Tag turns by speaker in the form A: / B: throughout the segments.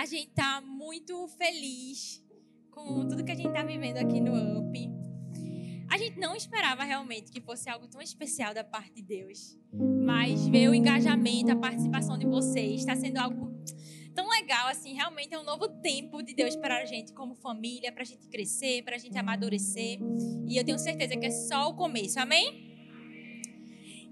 A: A gente está muito feliz com tudo que a gente está vivendo aqui no UP. A gente não esperava realmente que fosse algo tão especial da parte de Deus, mas ver o engajamento, a participação de vocês está sendo algo tão legal assim. Realmente é um novo tempo de Deus para a gente como família, para a gente crescer, para a gente amadurecer. E eu tenho certeza que é só o começo. Amém?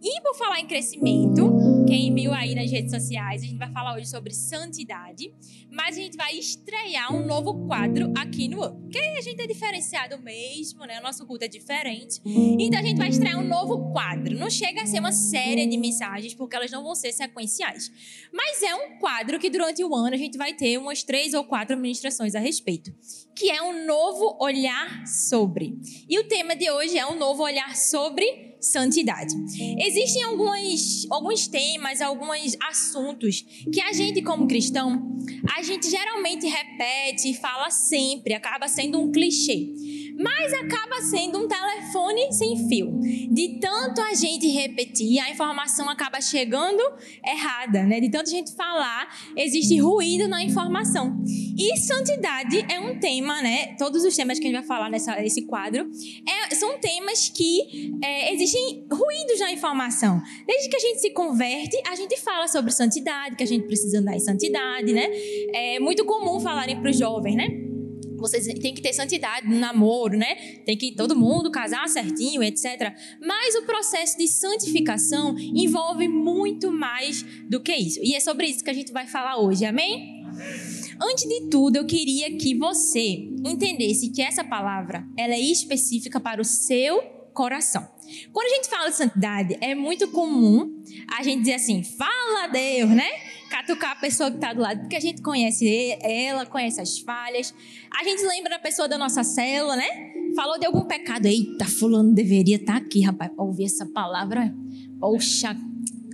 A: E por falar em crescimento, quem viu aí nas redes sociais, a gente vai falar hoje sobre santidade, mas a gente vai estrear um novo quadro aqui no UP. Porque a gente é diferenciado mesmo, né? O nosso culto é diferente. Então a gente vai estrear um novo quadro. Não chega a ser uma série de mensagens, porque elas não vão ser sequenciais. Mas é um quadro que durante o ano a gente vai ter umas três ou quatro ministrações a respeito. Que é um novo olhar sobre. E o tema de hoje é um novo olhar sobre santidade. Existem algumas, alguns temas, alguns assuntos que a gente, como cristão, a gente geralmente repete e fala sempre, acaba sendo um clichê mas acaba sendo um telefone sem fio. De tanto a gente repetir, a informação acaba chegando errada, né? De tanto a gente falar, existe ruído na informação. E santidade é um tema, né? Todos os temas que a gente vai falar nessa, nesse quadro é, são temas que é, existem ruídos na informação. Desde que a gente se converte, a gente fala sobre santidade, que a gente precisa andar em santidade, né? É muito comum falarem para os jovens, né? Vocês têm que ter santidade no namoro, né? Tem que todo mundo casar certinho, etc. Mas o processo de santificação envolve muito mais do que isso. E é sobre isso que a gente vai falar hoje, amém? Antes de tudo, eu queria que você entendesse que essa palavra ela é específica para o seu coração. Quando a gente fala de santidade, é muito comum a gente dizer assim: fala a Deus, né? Catucar a pessoa que está do lado, porque a gente conhece ela, conhece as falhas. A gente lembra da pessoa da nossa célula, né? Falou de algum pecado. Eita, fulano deveria estar tá aqui, rapaz, para ouvir essa palavra. Poxa,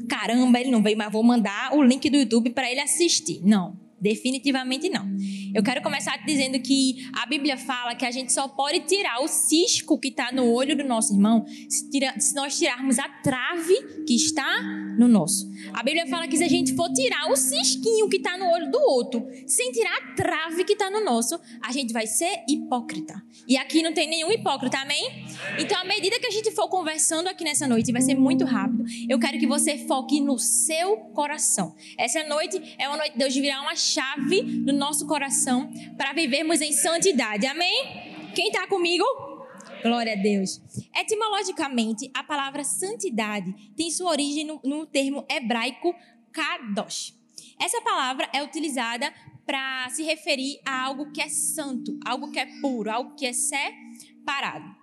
A: caramba, ele não veio, mas vou mandar o link do YouTube para ele assistir. Não, definitivamente não. Eu quero começar dizendo que a Bíblia fala que a gente só pode tirar o cisco que está no olho do nosso irmão se, tira, se, nós tirarmos a trave que está no nosso. A Bíblia fala que se a gente for tirar o cisquinho que está no olho do outro, sem tirar a trave que está no nosso, a gente vai ser hipócrita. E aqui não tem nenhum hipócrita, amém? Então, à medida que a gente for conversando aqui nessa noite, vai ser muito rápido, eu quero que você foque no seu coração. Essa noite é uma noite de Deus de virar uma chave no nosso coração para vivermos em santidade. Amém? Quem está comigo? Glória a Deus. Etimologicamente, a palavra santidade tem sua origem no, no termo hebraico kadosh. Essa palavra é utilizada para se referir a algo que é santo, algo que é puro, algo que é separado.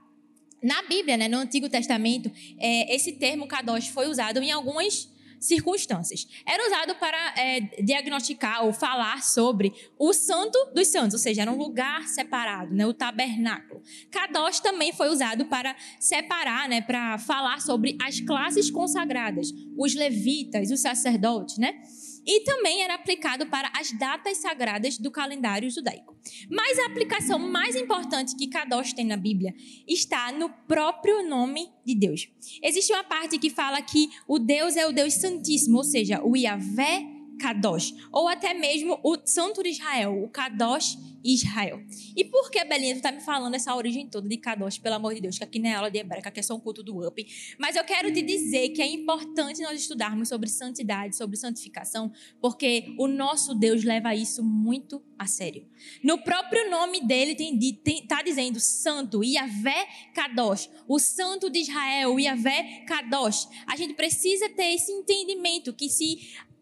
A: Na Bíblia, né, no Antigo Testamento, é, esse termo kadosh foi usado em algumas circunstâncias. Era usado para é, diagnosticar ou falar sobre o santo dos santos, ou seja, era um lugar separado, né, o tabernáculo. Kadosh também foi usado para separar, né, para falar sobre as classes consagradas, os levitas, os sacerdotes, né? E também era aplicado para as datas sagradas do calendário judaico. Mas a aplicação mais importante que Kadosh tem na Bíblia está no próprio nome de Deus. Existe uma parte que fala que o Deus é o Deus Santíssimo, ou seja, o Yahvé Kadosh, ou até mesmo o Santo de Israel, o Kadosh Israel. E por que, Belinha, tu tá me falando essa origem toda de Kadosh, pelo amor de Deus, que aqui não é aula de hebraica, aqui é só um culto do UP. Mas eu quero te dizer que é importante nós estudarmos sobre santidade, sobre santificação, porque o nosso Deus leva isso muito a sério. No próprio nome dele tem, tem, tá dizendo santo, Yahvé Kadosh, o santo de Israel, Yahvé Kadosh. A gente precisa ter esse entendimento que se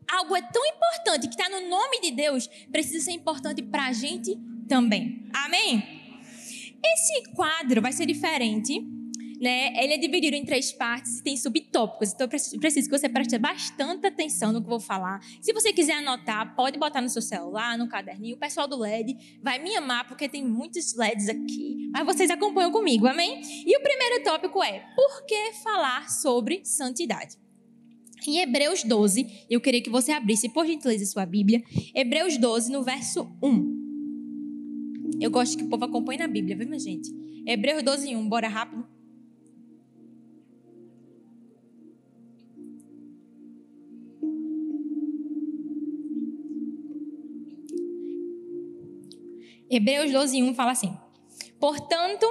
A: algo é tão importante que está no nome de Deus, precisa ser importante para a gente também. Amém? Esse quadro vai ser diferente, né? Ele é dividido em três partes e tem subtópicos. Então, eu preciso que você preste bastante atenção no que eu vou falar. Se você quiser anotar, pode botar no seu celular, no caderninho. O pessoal do LED vai me amar, porque tem muitos LEDs aqui. Mas vocês acompanham comigo, amém? E o primeiro tópico é: por que falar sobre santidade? Em Hebreus 12, eu queria que você abrisse, por gentileza, sua Bíblia. Hebreus 12, no verso 1. Eu gosto que o povo acompanhe na Bíblia, viu, minha gente? Hebreus 12, 1. Bora rápido. Hebreus 12, 1 fala assim: Portanto,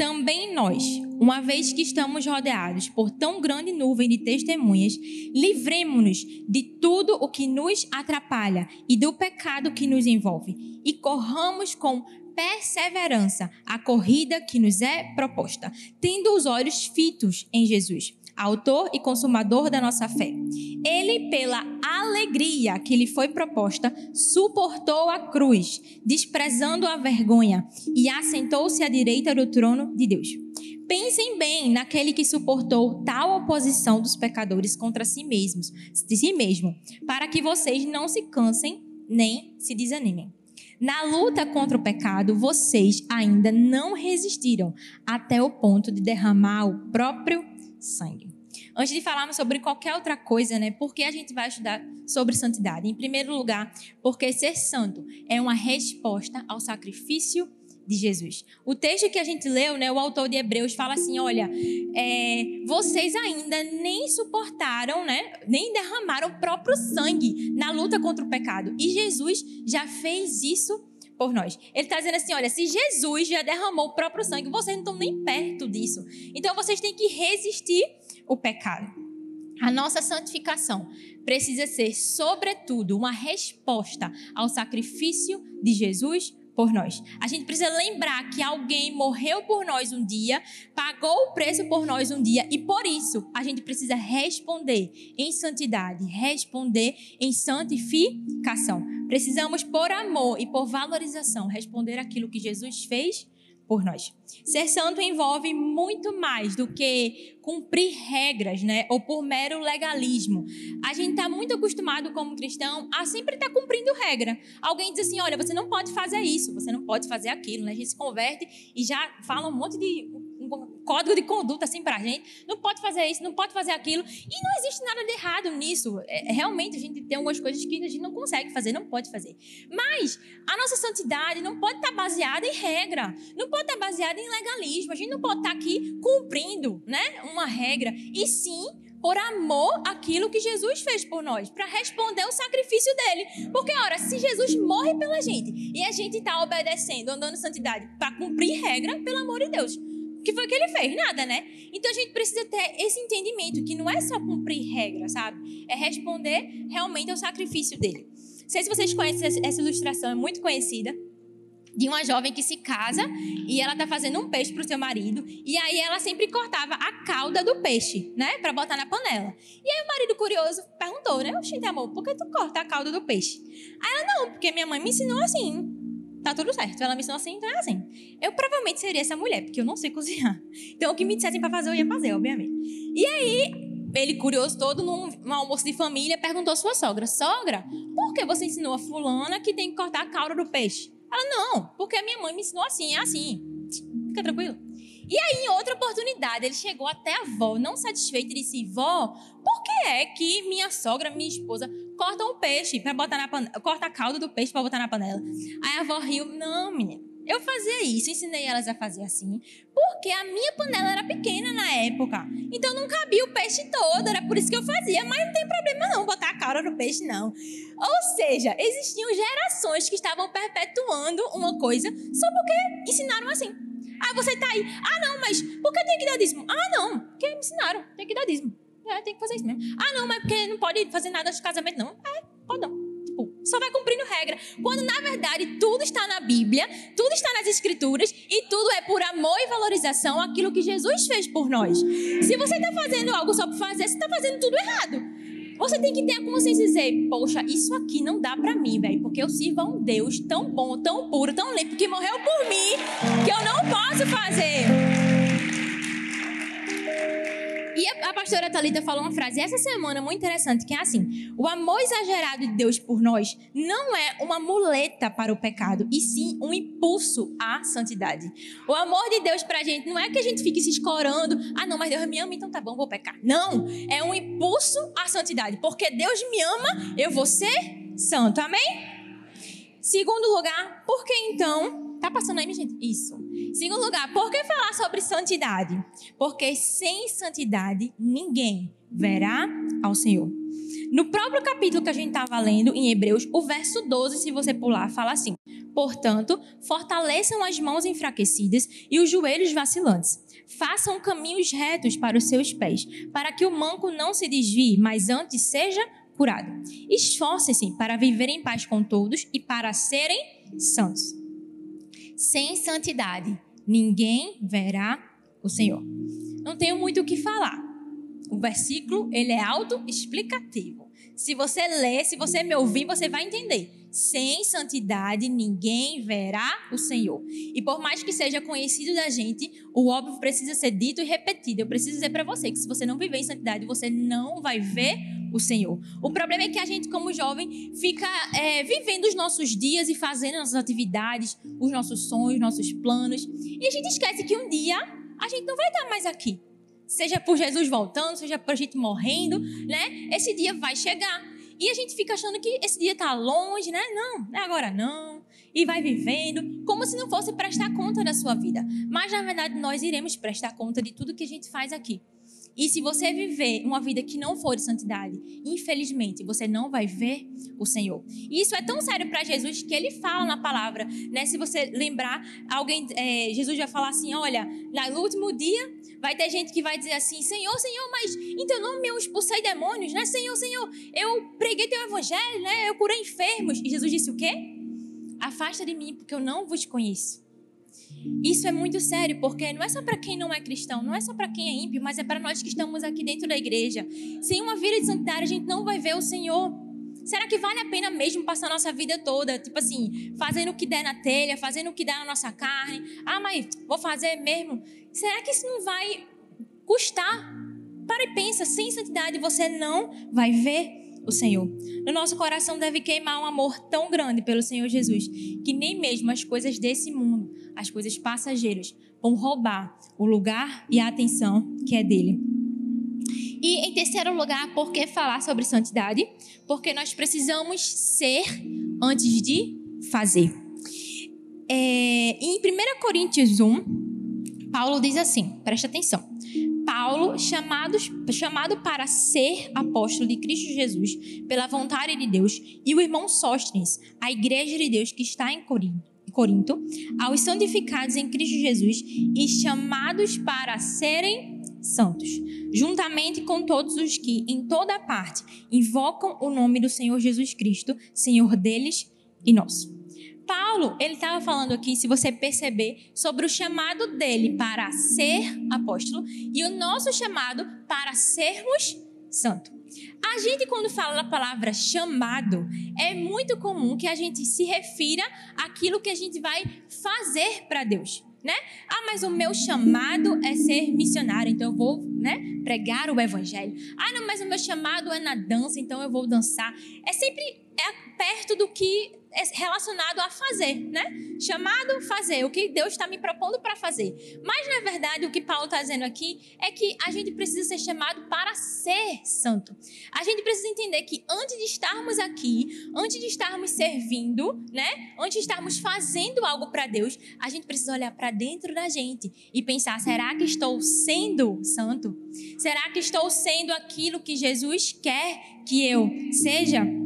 A: também nós, uma vez que estamos rodeados por tão grande nuvem de testemunhas, livremos-nos de tudo o que nos atrapalha e do pecado que nos envolve, e corramos com perseverança a corrida que nos é proposta, tendo os olhos fitos em Jesus, autor e consumador da nossa fé. Ele, pela alegria que lhe foi proposta, suportou a cruz, desprezando a vergonha, e assentou-se à direita do trono de Deus. Pensem bem naquele que suportou tal oposição dos pecadores contra si mesmos, de si mesmo, para que vocês não se cansem nem se desanimem. Na luta contra o pecado, vocês ainda não resistiram até o ponto de derramar o próprio sangue. Antes de falarmos sobre qualquer outra coisa, né? Por que a gente vai estudar sobre santidade? Em primeiro lugar, porque ser santo é uma resposta ao sacrifício de Jesus. O texto que a gente leu, né, o autor de Hebreus fala assim: olha, é, vocês ainda nem suportaram, né, nem derramaram o próprio sangue na luta contra o pecado. E Jesus já fez isso por nós. Ele está dizendo assim: olha, se Jesus já derramou o próprio sangue, vocês não estão nem perto disso. Então vocês têm que resistir o pecado. A nossa santificação precisa ser, sobretudo, uma resposta ao sacrifício de Jesus por nós. A gente precisa lembrar que alguém morreu por nós um dia, pagou o preço por nós um dia e por isso a gente precisa responder em santidade, responder em santificação. Precisamos por amor e por valorização responder aquilo que Jesus fez por nós. Ser santo envolve muito mais do que cumprir regras, né? Ou por mero legalismo. A gente está muito acostumado como cristão a sempre estar tá cumprindo regra. Alguém diz assim, olha, você não pode fazer isso, você não pode fazer aquilo, né? A gente se converte e já fala um monte de código de conduta assim pra gente. Não pode fazer isso, não pode fazer aquilo. E não existe nada de errado nisso. É, realmente a gente tem algumas coisas que a gente não consegue fazer, não pode fazer. Mas a nossa santidade não pode estar tá baseada em regra, não pode estar tá baseada em legalismo. A gente não pode estar tá aqui cumprindo, né, uma regra. E sim por amor àquilo que Jesus fez por nós, para responder o sacrifício dele. Porque, ora, se Jesus morre pela gente e a gente está obedecendo, andando em santidade, para cumprir regra, pelo amor de Deus, que foi que ele fez? Nada, né? Então a gente precisa ter esse entendimento que não é só cumprir regras, sabe? É responder realmente ao sacrifício dele. Não sei se vocês conhecem essa ilustração, é muito conhecida. De uma jovem que se casa e ela tá fazendo um peixe pro seu marido. E aí ela sempre cortava a cauda do peixe, né? Pra botar na panela. E aí o marido curioso perguntou, né? Oxente, amor, por que tu corta a cauda do peixe? Aí ela, não, porque minha mãe me ensinou assim tá tudo certo. Ela me ensinou assim, então é assim. Eu provavelmente seria essa mulher, porque eu não sei cozinhar. Então, o que me dissessem para fazer, eu ia fazer, obviamente. E aí, ele, curioso todo, num, num almoço de família, perguntou à sua sogra: Sogra, por que você ensinou a fulana que tem que cortar a cauda do peixe? Ela, não, porque a minha mãe me ensinou assim, é assim. Fica tranquilo. E aí, em outra oportunidade, ele chegou até a avó, não satisfeito, e disse: Vó, por que é que minha sogra, minha esposa, cortam um peixe para botar na panela, corta a calda do peixe para botar na panela? Aí a avó riu: Não, menina. Eu fazia isso, ensinei elas a fazer assim, porque a minha panela era pequena na época. Então não cabia o peixe todo, era por isso que eu fazia, mas não tem problema não botar a cara no peixe não. Ou seja, existiam gerações que estavam perpetuando uma coisa só porque ensinaram assim. Aí você tá aí, ah não, mas por que tem que dar dízimo? Ah não, porque me ensinaram, tem que dar dízimo. É, tem que fazer isso mesmo. Ah não, mas porque não pode fazer nada de casamento não. É, pode não. Tipo, só vai cumprindo regra. Quando na verdade tudo está na Bíblia, tudo está nas Escrituras e tudo é por amor e valorização aquilo que Jesus fez por nós. Se você está fazendo algo só por fazer, você está fazendo tudo errado. Você tem que ter a consciência dizer, poxa, isso aqui não dá para mim, velho, porque eu sirvo a um Deus tão bom, tão puro, tão limpo, que morreu por mim, que eu não posso fazer. Pastora Talita falou uma frase essa semana muito interessante, que é assim: o amor exagerado de Deus por nós não é uma muleta para o pecado, e sim um impulso à santidade. O amor de Deus para a gente não é que a gente fique se escorando, ah, não, mas Deus me ama, então tá bom, vou pecar. Não, é um impulso à santidade, porque Deus me ama, eu vou ser santo. Amém? Segundo lugar, por que então Tá passando aí, minha gente? Isso. Segundo lugar, por que falar sobre santidade? Porque sem santidade ninguém verá ao Senhor. No próprio capítulo que a gente estava lendo, em Hebreus, o verso 12, se você pular, fala assim: Portanto, fortaleçam as mãos enfraquecidas e os joelhos vacilantes. Façam caminhos retos para os seus pés, para que o manco não se desvie, mas antes seja curado. Esforcem-se para viver em paz com todos e para serem santos. Sem santidade, ninguém verá o Senhor. Não tenho muito o que falar. O versículo, ele é autoexplicativo. Se você ler, se você me ouvir, você vai entender. Sem santidade ninguém verá o Senhor. E por mais que seja conhecido da gente, o óbvio precisa ser dito e repetido. Eu preciso dizer para você que se você não viver em santidade, você não vai ver o Senhor. O problema é que a gente, como jovem, fica é, vivendo os nossos dias e fazendo nossas atividades, os nossos sonhos, nossos planos. E a gente esquece que um dia a gente não vai estar mais aqui. Seja por Jesus voltando, seja por a gente morrendo, né? Esse dia vai chegar. E a gente fica achando que esse dia está longe, né? Não, é agora não. E vai vivendo, como se não fosse prestar conta da sua vida. Mas, na verdade, nós iremos prestar conta de tudo que a gente faz aqui. E se você viver uma vida que não for de santidade, infelizmente, você não vai ver o Senhor. E isso é tão sério para Jesus que ele fala na palavra, né? Se você lembrar, alguém, é, Jesus vai falar assim: olha, no último dia vai ter gente que vai dizer assim: Senhor, Senhor, mas em teu nome eu expulsei demônios, né? Senhor, Senhor, eu preguei teu evangelho, né? Eu curei enfermos. E Jesus disse o quê? Afasta de mim, porque eu não vos conheço. Isso é muito sério, porque não é só para quem não é cristão, não é só para quem é ímpio, mas é para nós que estamos aqui dentro da igreja. Sem uma vida de santidade, a gente não vai ver o Senhor. Será que vale a pena mesmo passar a nossa vida toda, tipo assim, fazendo o que der na telha, fazendo o que der na nossa carne? Ah, mas vou fazer mesmo. Será que isso não vai custar? Para e pensa, sem santidade você não vai ver o Senhor. No nosso coração deve queimar um amor tão grande pelo Senhor Jesus, que nem mesmo as coisas desse mundo, as coisas passageiras, vão roubar o lugar e a atenção que é dele. E em terceiro lugar, por que falar sobre santidade? Porque nós precisamos ser antes de fazer. É, em 1 Coríntios 1, Paulo diz assim: presta atenção. Paulo, chamado, chamado para ser apóstolo de Cristo Jesus pela vontade de Deus, e o irmão Sóstenes, a igreja de Deus que está em Corinto, aos santificados em Cristo Jesus e chamados para serem santos, juntamente com todos os que, em toda parte, invocam o nome do Senhor Jesus Cristo, Senhor deles e nosso. Paulo, ele estava falando aqui, se você perceber, sobre o chamado dele para ser apóstolo e o nosso chamado para sermos santo. A gente, quando fala a palavra chamado, é muito comum que a gente se refira àquilo que a gente vai fazer para Deus. Né? Ah, mas o meu chamado é ser missionário, então eu vou né, pregar o evangelho. Ah, não, mas o meu chamado é na dança, então eu vou dançar. É sempre é perto do que relacionado a fazer, né? Chamado fazer, o que Deus está me propondo para fazer. Mas, na verdade, o que Paulo está dizendo aqui é que a gente precisa ser chamado para ser santo. A gente precisa entender que antes de estarmos aqui, antes de estarmos servindo, né? Antes de estarmos fazendo algo para Deus, a gente precisa olhar para dentro da gente e pensar: será que estou sendo santo? Será que estou sendo aquilo que Jesus quer que eu seja?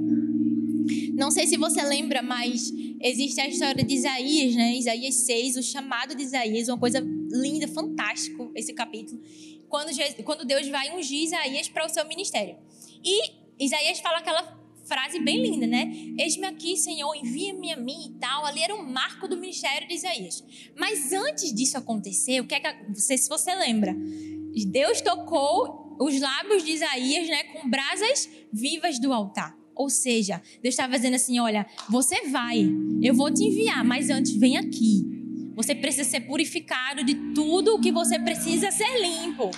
A: Não sei se você lembra, mas existe a história de Isaías, né? Isaías 6, o chamado de Isaías, uma coisa linda, fantástico esse capítulo. Quando, quando Deus vai ungir Isaías para o seu ministério. E Isaías fala aquela frase bem linda, né? Eis-me aqui, Senhor, envia-me a mim e tal. Ali era um marco do ministério de Isaías. Mas antes disso acontecer, o que é que, não sei se você lembra, Deus tocou os lábios de Isaías, né, com brasas vivas do altar. Ou seja, Deus estava dizendo assim: olha, você vai, eu vou te enviar, mas antes vem aqui. Você precisa ser purificado de tudo o que você precisa ser limpo.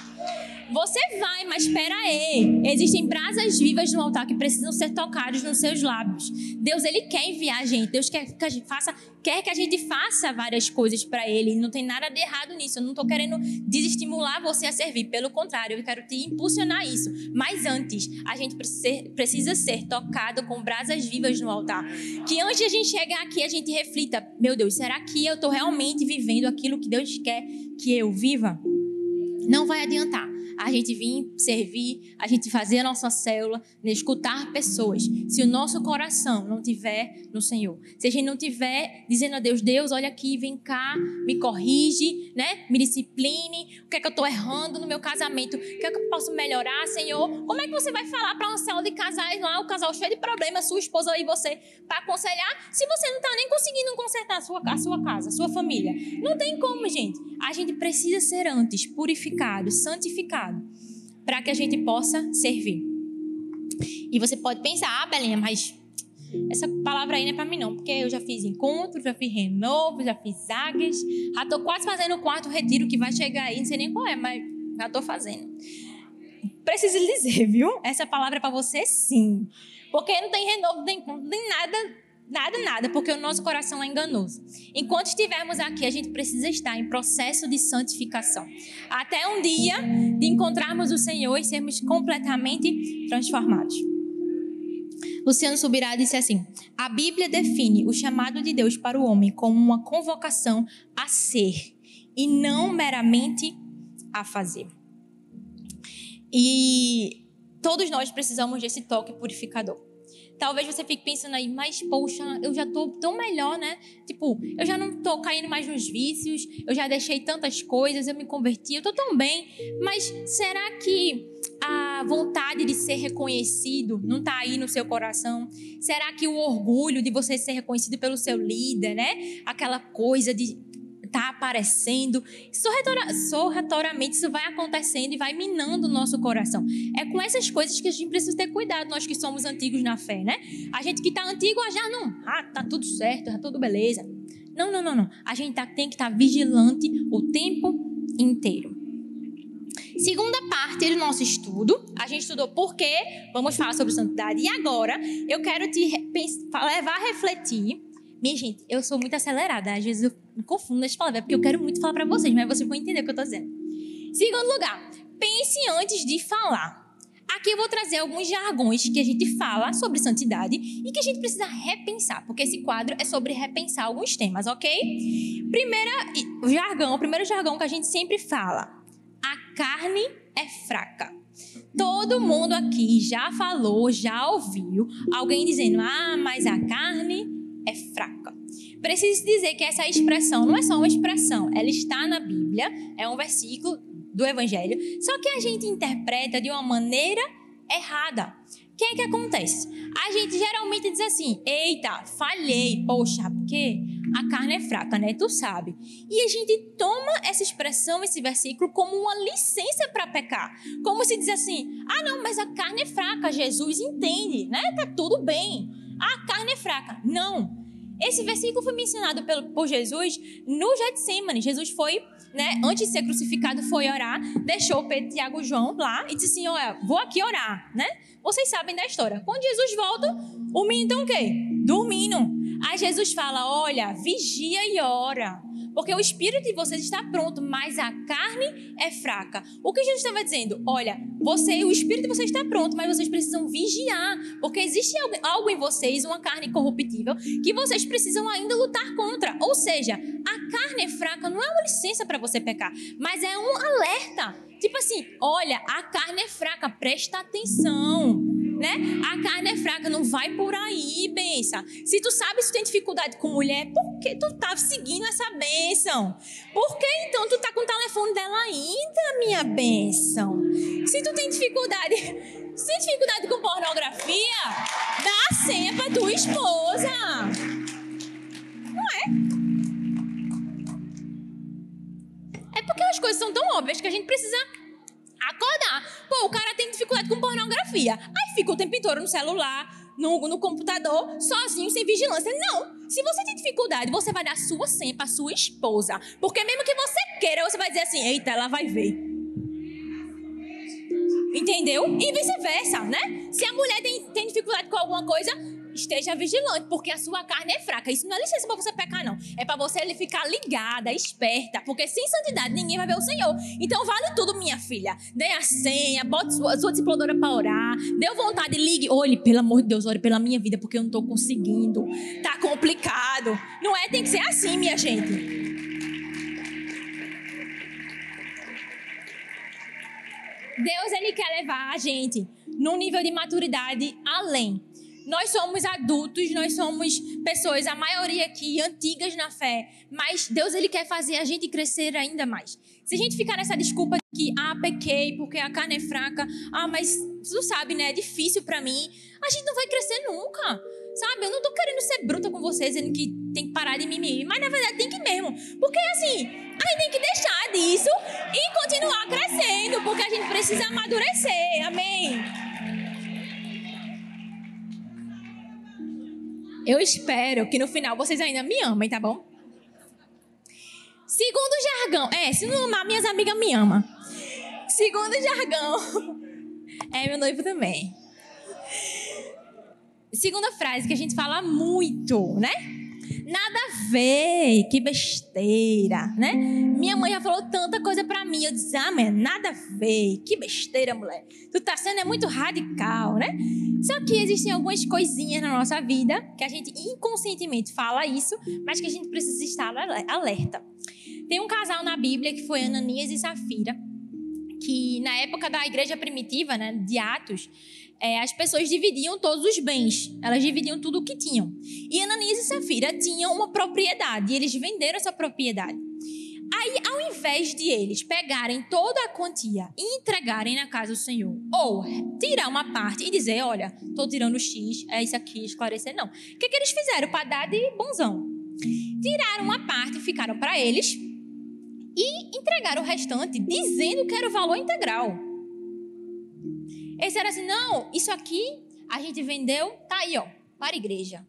A: Você vai, mas espera aí. Existem brasas vivas no altar que precisam ser tocadas nos seus lábios. Deus, ele quer enviar a gente. Deus quer que a gente faça, quer que a gente faça várias coisas para ele. Não tem nada de errado nisso. Eu não estou querendo desestimular você a servir. Pelo contrário, eu quero te impulsionar isso. Mas antes, a gente precisa ser, tocado com brasas vivas no altar. Que antes de a gente chegar aqui, a gente reflita: meu Deus, será que eu estou realmente vivendo aquilo que Deus quer que eu viva? Não vai adiantar a gente vir servir, a gente fazer a nossa célula, né, escutar pessoas. Se o nosso coração não tiver no Senhor, se a gente não tiver dizendo a Deus, Deus, olha aqui, vem cá, me corrige, né? Me discipline, o que é que eu estou errando no meu casamento, o que é que eu posso melhorar, Senhor? Como é que você vai falar para uma célula de casais lá, o casal cheio de problemas, sua esposa e você, para aconselhar, se você não está nem conseguindo consertar a sua, a sua casa, a sua família? Não tem como, gente. A gente precisa ser antes purificado, santificado, para que a gente possa servir. E você pode pensar, ah, Belinha, mas essa palavra aí não é para mim não, porque eu já fiz encontro, já fiz renovo, já fiz águias, já estou quase fazendo o quarto retiro que vai chegar aí, não sei nem qual é, mas já estou fazendo. Preciso lhe dizer, viu? Essa palavra é para você sim. Porque não tem renovo, não tem nada Nada, nada, porque o nosso coração é enganoso. Enquanto estivermos aqui, a gente precisa estar em processo de santificação. Até um dia de encontrarmos o Senhor e sermos completamente transformados. Luciano Subirá disse assim: A Bíblia define o chamado de Deus para o homem como uma convocação a ser e não meramente a fazer. E todos nós precisamos desse toque purificador. Talvez você fique pensando aí, mas poxa, eu já tô tão melhor, né? Tipo, eu já não tô caindo mais nos vícios, eu já deixei tantas coisas, eu me converti, eu tô tão bem. Mas será que a vontade de ser reconhecido não tá aí no seu coração? Será que o orgulho de você ser reconhecido pelo seu líder, né? Aquela coisa de está aparecendo. Sorratoriamente isso vai acontecendo e vai minando o nosso coração. É com essas coisas que a gente precisa ter cuidado, nós que somos antigos na fé, né? A gente que está antigo ah, já não, ah, tá tudo certo, tá tudo beleza. Não, não, não, não. A gente tá, tem que estar tá vigilante o tempo inteiro. Segunda parte do nosso estudo, a gente estudou por quê, vamos falar sobre santidade. E agora eu quero te levar a refletir minha gente, eu sou muito acelerada. Às vezes eu me confundo nas palavras, porque eu quero muito falar para vocês, mas vocês vão entender o que eu tô dizendo. Segundo lugar, pense antes de falar. Aqui eu vou trazer alguns jargões que a gente fala sobre santidade e que a gente precisa repensar, porque esse quadro é sobre repensar alguns temas, ok? Primeira, o jargão, o primeiro jargão que a gente sempre fala: a carne é fraca. Todo mundo aqui já falou, já ouviu alguém dizendo: ah, mas a carne é fraca. Preciso dizer que essa expressão não é só uma expressão, ela está na Bíblia, é um versículo do Evangelho, só que a gente interpreta de uma maneira errada. O que é que acontece? A gente geralmente diz assim: eita, falhei, poxa, porque a carne é fraca, né? Tu sabe. E a gente toma essa expressão, esse versículo, como uma licença para pecar. Como se diz assim: ah, não, mas a carne é fraca, Jesus entende, né? Tá tudo bem. A carne é fraca. Não. Esse versículo foi mencionado por Jesus no Getsemane. Jesus foi, né, antes de ser crucificado, foi orar, deixou Pedro, Tiago e João lá e disse assim: Olha, vou aqui orar, né? Vocês sabem da história. Quando Jesus volta, o menino está o quê? Dormindo. Aí Jesus fala: Olha, vigia e ora. Porque o espírito de vocês está pronto, mas a carne é fraca. O que Jesus estava dizendo? Olha, você, o espírito de vocês está pronto, mas vocês precisam vigiar, porque existe algo em vocês, uma carne corruptível, que vocês precisam ainda lutar contra. Ou seja, a carne é fraca não é uma licença para você pecar, mas é um alerta. Tipo assim, olha, a carne é fraca, presta atenção né? A carne é fraca, não vai por aí, benção. Se tu sabe se tu tem dificuldade com mulher, por que tu tá seguindo essa benção? Por que então tu tá com o telefone dela ainda, minha benção? Se tu tem dificuldade, se tem dificuldade com pornografia, dá a senha pra tua esposa. Não é? É porque as coisas são tão óbvias que a gente precisa acordar. Pô, o cara tem dificuldade com pornografia. Aí fica o tempo inteiro no celular, no, no computador, sozinho, sem vigilância. Não. Se você tem dificuldade, você vai dar sua senha pra sua esposa. Porque mesmo que você queira, você vai dizer assim: eita, ela vai ver. Entendeu? E vice-versa, né? Se a mulher tem, tem dificuldade com alguma coisa, esteja vigilante, porque a sua carne é fraca. Isso não é licença para você pecar, não. É para você ficar ligada, esperta, porque sem santidade ninguém vai ver o Senhor. Então vale tudo, minha filha. Dê a senha, bote sua, sua discipuladora para orar. Deu vontade, ligue. Olhe, pelo amor de Deus, ore pela minha vida, porque eu não tô conseguindo. Tá complicado. Não é? Tem que ser assim, minha gente. Deus ele quer levar a gente num nível de maturidade além. Nós somos adultos, nós somos pessoas, a maioria aqui, antigas na fé, mas Deus ele quer fazer a gente crescer ainda mais. Se a gente ficar nessa desculpa de que, ah, pequei porque a carne é fraca, ah, mas tu sabe, né, é difícil para mim, a gente não vai crescer nunca. Sabe, eu não tô querendo ser bruta com vocês, dizendo que tem que parar de mimimi, mas na verdade tem que mesmo. Porque assim, a gente tem que deixar disso e continuar crescendo, porque a gente precisa amadurecer. Amém? Eu espero que no final vocês ainda me amem, tá bom? Segundo jargão, é, se não amar, minhas amigas me amam. Segundo jargão, é meu noivo também. Segunda frase que a gente fala muito, né? Nada a ver, que besteira, né? Minha mãe já falou tanta coisa pra mim. Eu disse, ah, mas nada a ver, que besteira, mulher. Tu tá sendo é muito radical, né? Só que existem algumas coisinhas na nossa vida que a gente inconscientemente fala isso, mas que a gente precisa estar alerta. Tem um casal na Bíblia que foi Ananias e Safira, que na época da igreja primitiva, né, de Atos, é, as pessoas dividiam todos os bens, elas dividiam tudo o que tinham. E Ananias e Safira tinham uma propriedade, e eles venderam essa propriedade. Aí, ao invés de eles pegarem toda a quantia e entregarem na casa do Senhor, ou tirar uma parte e dizer: Olha, estou tirando X, é isso aqui, esclarecer, não. O que, que eles fizeram para dar de bonzão? Tiraram uma parte ficaram para eles e entregaram o restante dizendo que era o valor integral. Eles disseram assim: não, isso aqui a gente vendeu, tá aí, ó, para a igreja.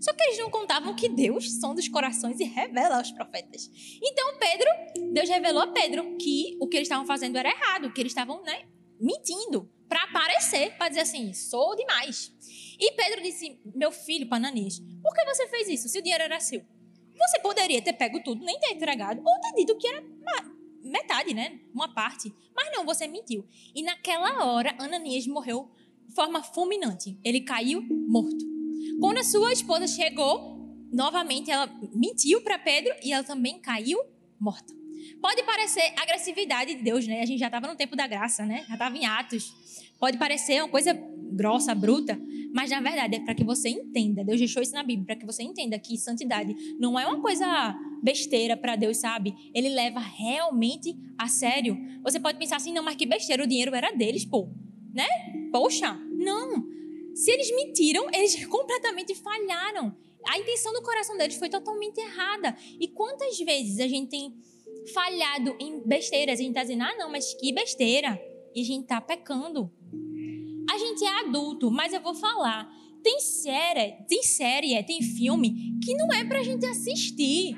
A: Só que eles não contavam que Deus sonda os corações e revela aos profetas. Então, Pedro, Deus revelou a Pedro que o que eles estavam fazendo era errado, que eles estavam, né, mentindo para aparecer, para dizer assim, sou demais. E Pedro disse: Meu filho, Pananias, por que você fez isso se o dinheiro era seu? Você poderia ter pego tudo, nem ter entregado, ou ter dito que era metade, né? Uma parte. Mas não, você mentiu. E naquela hora, Ananias morreu de forma fulminante. Ele caiu morto. Quando a sua esposa chegou, novamente ela mentiu para Pedro e ela também caiu morta. Pode parecer agressividade de Deus, né? A gente já estava no tempo da graça, né? Já estava em Atos. Pode parecer uma coisa grossa, bruta, mas na verdade é para que você entenda. Deus deixou isso na Bíblia para que você entenda que santidade não é uma coisa besteira para Deus, sabe? Ele leva realmente a sério. Você pode pensar assim, não, mas que besteira, o dinheiro era deles, pô, né? Poxa, não. Se eles mentiram, eles completamente falharam. A intenção do coração deles foi totalmente errada. E quantas vezes a gente tem falhado em besteiras? A gente tá dizendo, ah, não, mas que besteira. E a gente tá pecando. A gente é adulto, mas eu vou falar. Tem série, tem série, tem filme que não é pra gente assistir.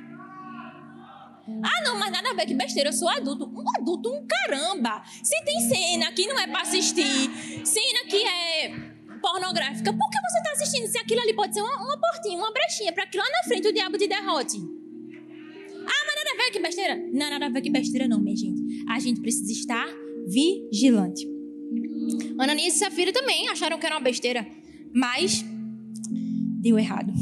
A: Ah, não, mas nada a ver, que besteira, eu sou adulto. Um adulto, um caramba. Se tem cena que não é pra assistir, cena que é pornográfica, por que você tá assistindo? Se aquilo ali pode ser uma, uma portinha, uma brechinha, pra que lá na frente o diabo te derrote. Ah, mas nada a ver, que besteira. Não, nada a ver, que besteira não, minha gente. A gente precisa estar vigilante. Ananias e Safira também acharam que era uma besteira, mas deu errado.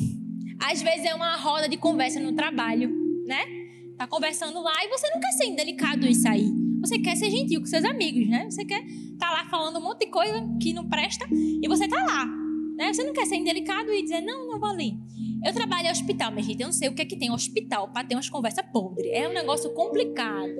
A: Às vezes é uma roda de conversa no trabalho, né? Tá conversando lá e você não quer ser indelicado e sair. Você quer ser gentil com seus amigos, né? Você quer tá lá falando um monte de coisa que não presta e você tá lá, né? Você não quer ser indelicado e dizer, não, não vou ali. Eu trabalho em hospital, mas gente, eu não sei o que é que tem hospital para ter umas conversas podres. É um negócio complicado.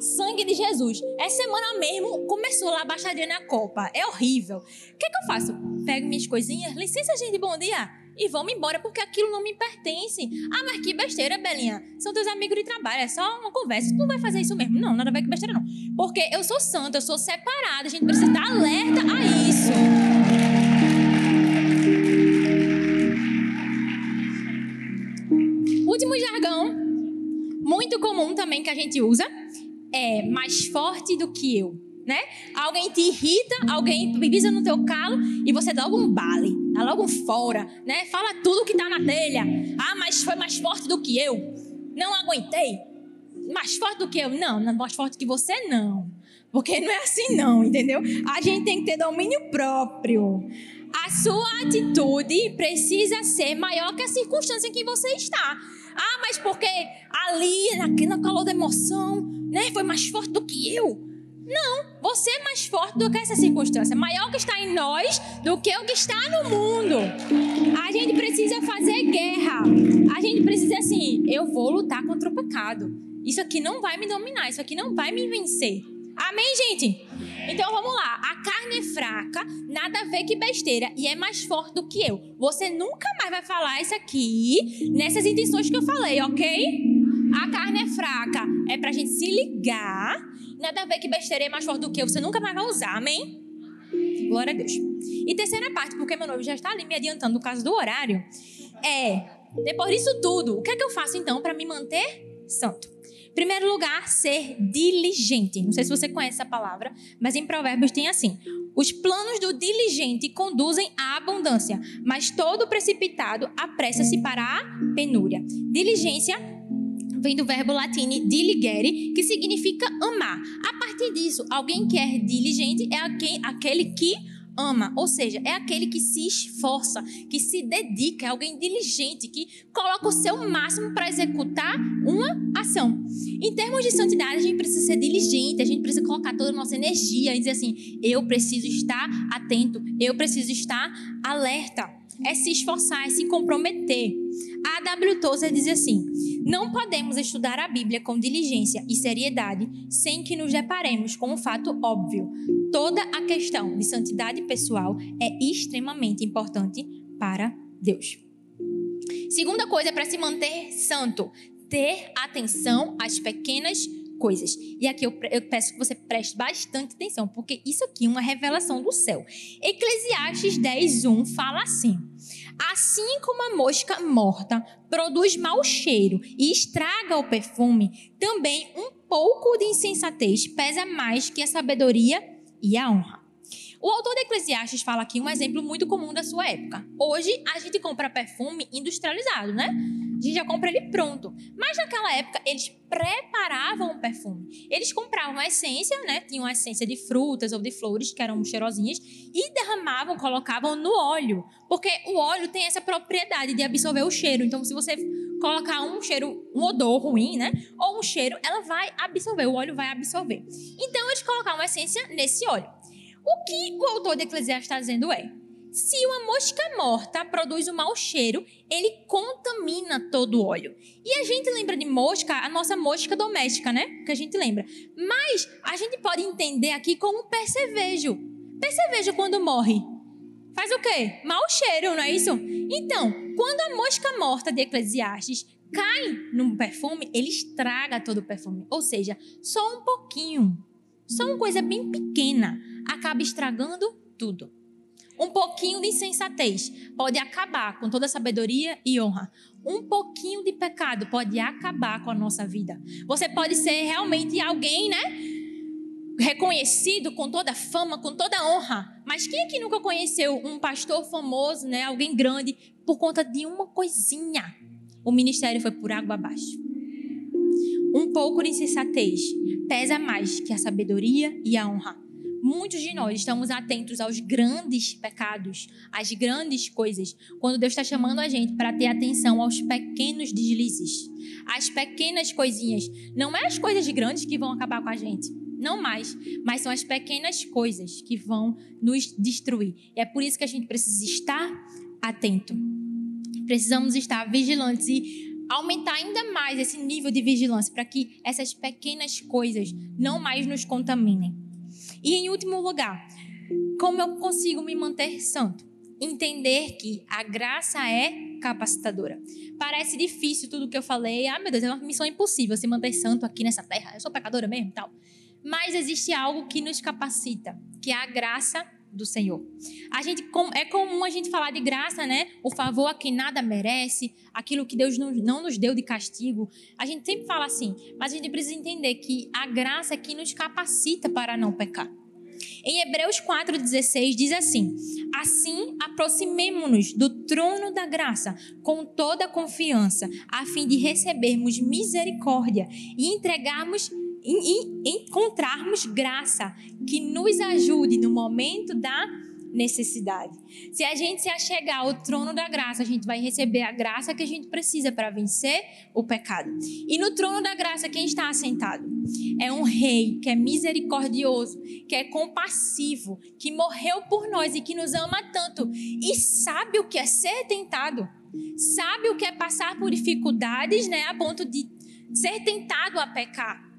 A: Sangue de Jesus. Essa semana mesmo começou lá a baixaria na Copa. É horrível. O que, é que eu faço? Pego minhas coisinhas, licença, gente, bom dia. E vamos embora porque aquilo não me pertence. Ah, mas que besteira, Belinha. São teus amigos de trabalho, é só uma conversa. Tu não vai fazer isso mesmo. Não, nada a ver com besteira, não. Porque eu sou santa, eu sou separada. A gente precisa estar alerta a isso. Último jargão, muito comum também que a gente usa, é mais forte do que eu, né? Alguém te irrita, alguém pisa no teu calo e você dá logo um bale, dá logo um fora, né? Fala tudo que tá na telha. Ah, mas foi mais forte do que eu. Não aguentei. Mais forte do que eu? Não, não mais forte que você não. Porque não é assim não, entendeu? A gente tem que ter domínio próprio. A sua atitude precisa ser maior que a circunstância em que você está. Ah, mas porque ali, no calor da emoção, né, foi mais forte do que eu. Não, você é mais forte do que essa circunstância. Maior que está em nós do que o que está no mundo. A gente precisa fazer guerra. A gente precisa assim, eu vou lutar contra o pecado. Isso aqui não vai me dominar, isso aqui não vai me vencer. Amém, gente? Então vamos lá. A carne é fraca, nada a ver que besteira, e é mais forte do que eu. Você nunca mais vai falar isso aqui nessas intenções que eu falei, ok? A carne é fraca, é pra gente se ligar. Nada a ver que besteira é mais forte do que eu, você nunca mais vai usar, amém? Glória a Deus. E terceira parte, porque meu noivo já está ali me adiantando no caso do horário, é, depois disso tudo, o que é que eu faço então para me manter santo? Primeiro lugar, ser diligente. Não sei se você conhece essa palavra, mas em Provérbios tem assim: os planos do diligente conduzem à abundância, mas todo precipitado apressa-se para a penúria. Diligência vem do verbo latino diligere, que significa amar. A partir disso, alguém que é diligente é aquele que ama, ou seja, é aquele que se esforça, que se dedica, é alguém diligente, que coloca o seu máximo para executar uma ação. Em termos de santidade, a gente precisa ser diligente, a gente precisa colocar toda a nossa energia e dizer assim: eu preciso estar atento, eu preciso estar alerta. É se esforçar, é se comprometer. A W. Tozer diz assim: não podemos estudar a Bíblia com diligência e seriedade sem que nos deparemos com um fato óbvio. Toda a questão de santidade pessoal é extremamente importante para Deus. Segunda coisa para se manter santo: ter atenção às pequenas coisas. E aqui eu, eu, peço que você preste bastante atenção, porque isso aqui é uma revelação do céu. Eclesiastes 10:1 fala assim: Assim como a mosca morta produz mau cheiro e estraga o perfume, também um pouco de insensatez pesa mais que a sabedoria e a honra. O autor de Eclesiastes fala aqui um exemplo muito comum da sua época. Hoje a gente compra perfume industrializado, né? A gente já compra ele pronto. Mas naquela época eles preparavam o perfume. Eles compravam a essência, né? Tinham a essência de frutas ou de flores que eram cheirosinhas e derramavam, colocavam no óleo, porque o óleo tem essa propriedade de absorver o cheiro. Então, se você colocar um cheiro, um odor ruim, né? Ou um cheiro, ela vai absorver, o óleo vai absorver. Então, eles colocavam a essência nesse óleo. O que o autor de Eclesiastes está dizendo é: se uma mosca morta produz um mau cheiro, ele contamina todo o óleo. E a gente lembra de mosca, a nossa mosca doméstica, né? Que a gente lembra. Mas a gente pode entender aqui como percevejo. Percevejo quando morre. Faz o quê? Mau cheiro, não é isso? Então, quando a mosca morta de Eclesiastes cai num perfume, ele estraga todo o perfume. Ou seja, só um pouquinho. Só uma coisa bem pequena acaba estragando tudo. Um pouquinho de insensatez pode acabar com toda a sabedoria e honra. Um pouquinho de pecado pode acabar com a nossa vida. Você pode ser realmente alguém, né? Reconhecido com toda a fama, com toda a honra. Mas quem é que nunca conheceu um pastor famoso, né? Alguém grande, por conta de uma coisinha? O ministério foi por água abaixo. Um pouco de insensatez pesa mais que a sabedoria e a honra muitos de nós estamos atentos aos grandes pecados, às grandes coisas, quando Deus está chamando a gente para ter atenção aos pequenos deslizes, às pequenas coisinhas. Não é as coisas grandes que vão acabar com a gente, não mais, mas são as pequenas coisas que vão nos destruir. E é por isso que a gente precisa estar atento. Precisamos estar vigilantes e aumentar ainda mais esse nível de vigilância para que essas pequenas coisas não mais nos contaminem. E em último lugar, como eu consigo me manter santo? Entender que a graça é capacitadora. Parece difícil tudo que eu falei. Ah, meu Deus, é uma missão impossível se manter santo aqui nessa terra. Eu sou pecadora mesmo tal. Mas existe algo que nos capacita, que é a graça do Senhor. A gente é comum a gente falar de graça, né? O favor a quem nada merece, aquilo que Deus não nos deu de castigo. A gente sempre fala assim, mas a gente precisa entender que a graça é que nos capacita para não pecar. Em Hebreus 4,16 diz assim: Assim aproximemo-nos do trono da graça com toda confiança, a fim de recebermos misericórdia e entregarmos e encontrarmos graça que nos ajude no momento da necessidade. Se a gente se achegar ao trono da graça, a gente vai receber a graça que a gente precisa para vencer o pecado. E no trono da graça, quem está assentado? É um rei que é misericordioso, que é compassivo, que morreu por nós e que nos ama tanto e sabe o que é ser tentado. Sabe o que é passar por dificuldades, né, a ponto de ser tentado a pecar.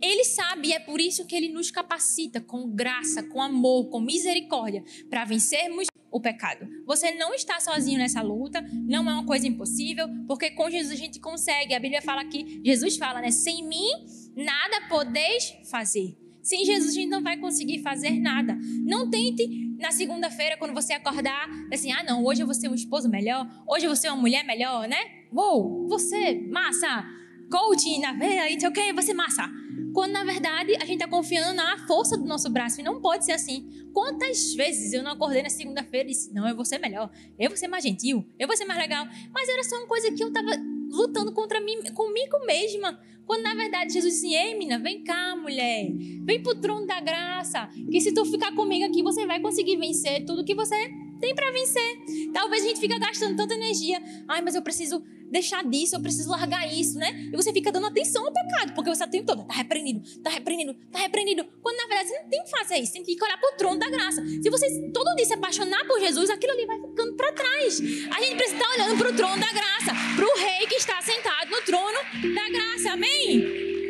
A: Ele sabe e é por isso que ele nos capacita com graça, com amor, com misericórdia para vencermos o pecado. Você não está sozinho nessa luta, não é uma coisa impossível, porque com Jesus a gente consegue. A Bíblia fala que Jesus fala, né? Sem mim nada podeis fazer. Sem Jesus a gente não vai conseguir fazer nada. Não tente na segunda-feira quando você acordar, assim: "Ah, não, hoje eu vou ser um esposo melhor, hoje eu vou ser uma mulher melhor, né? Uou, você, massa, coaching na veia, então ok, você massa. Quando na verdade a gente está confiando na força do nosso braço e não pode ser assim. Quantas vezes eu não acordei na segunda-feira e disse: Não, eu vou ser melhor, eu vou ser mais gentil, eu vou ser mais legal. Mas era só uma coisa que eu estava lutando contra mim, comigo mesma. Quando na verdade Jesus disse: Ei, menina, vem cá, mulher, vem pro trono da graça. Que se tu ficar comigo aqui, você vai conseguir vencer tudo que você tem para vencer. Talvez a gente fica gastando tanta energia. Ai, mas eu preciso deixar disso, eu preciso largar isso, né? E você fica dando atenção ao pecado, porque você está o tempo todo, tá repreendido, tá repreendido, tá repreendido. Quando na verdade você não tem que fazer isso, tem que olhar pro trono da graça. Se você todo dia se apaixonar por Jesus, aquilo ali vai ficando para trás. A gente precisa estar olhando pro trono da graça, pro rei que está sentado no trono da graça. Amém?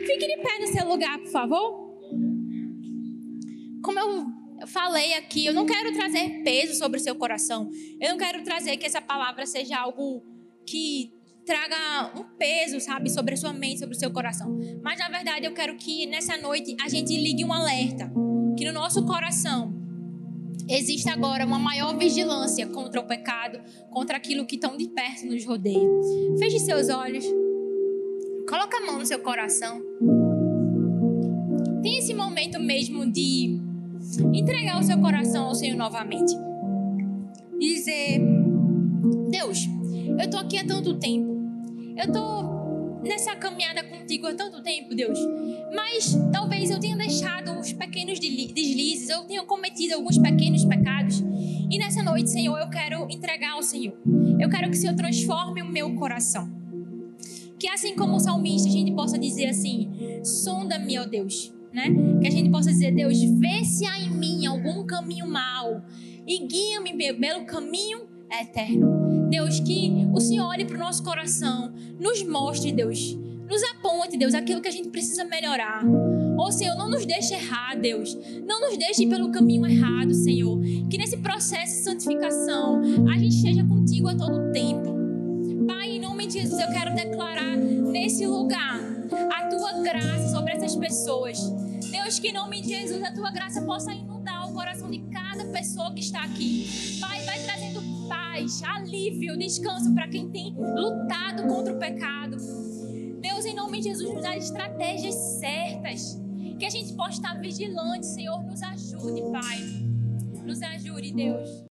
A: Fique de pé no seu lugar, por favor. Como eu falei aqui, eu não quero trazer peso sobre o seu coração. Eu não quero trazer que essa palavra seja algo que traga um peso, sabe, sobre a sua mente, sobre o seu coração. Mas na verdade eu quero que nessa noite a gente ligue um alerta, que no nosso coração existe agora uma maior vigilância contra o pecado, contra aquilo que tão de perto nos rodeia. Feche seus olhos. Coloca a mão no seu coração. Tem esse momento mesmo de entregar o seu coração ao Senhor novamente. Dizer: Deus, eu tô aqui há tanto tempo. Eu tô nessa caminhada contigo há tanto tempo, Deus. Mas talvez eu tenha deixado os pequenos deslizes, eu tenha cometido alguns pequenos pecados. E nessa noite, Senhor, eu quero entregar ao Senhor. Eu quero que o Senhor transforme o meu coração. Que assim como o salmista, a gente possa dizer assim: sonda-me, ó Deus. Né? Que a gente possa dizer, Deus, vê se há em mim algum caminho mau e guia-me pelo caminho eterno. Deus, que o Senhor olhe para o nosso coração, nos mostre, Deus, nos aponte, Deus, aquilo que a gente precisa melhorar. Ô Senhor, não nos deixe errar, Deus. Não nos deixe ir pelo caminho errado, Senhor. Que nesse processo de santificação a gente esteja contigo a todo tempo. Pai, em nome de Jesus, eu quero declarar nesse lugar a tua graça sobre essas pessoas. Deus, que em nome de Jesus a tua graça possa inundar o coração de cada pessoa que está aqui. Pai, vai trazendo paz, alívio, descanso para quem tem lutado contra o pecado. Deus, em nome de Jesus, nos dá estratégias certas. Que a gente possa estar vigilante, Senhor, nos ajude, Pai. Nos ajude, Deus.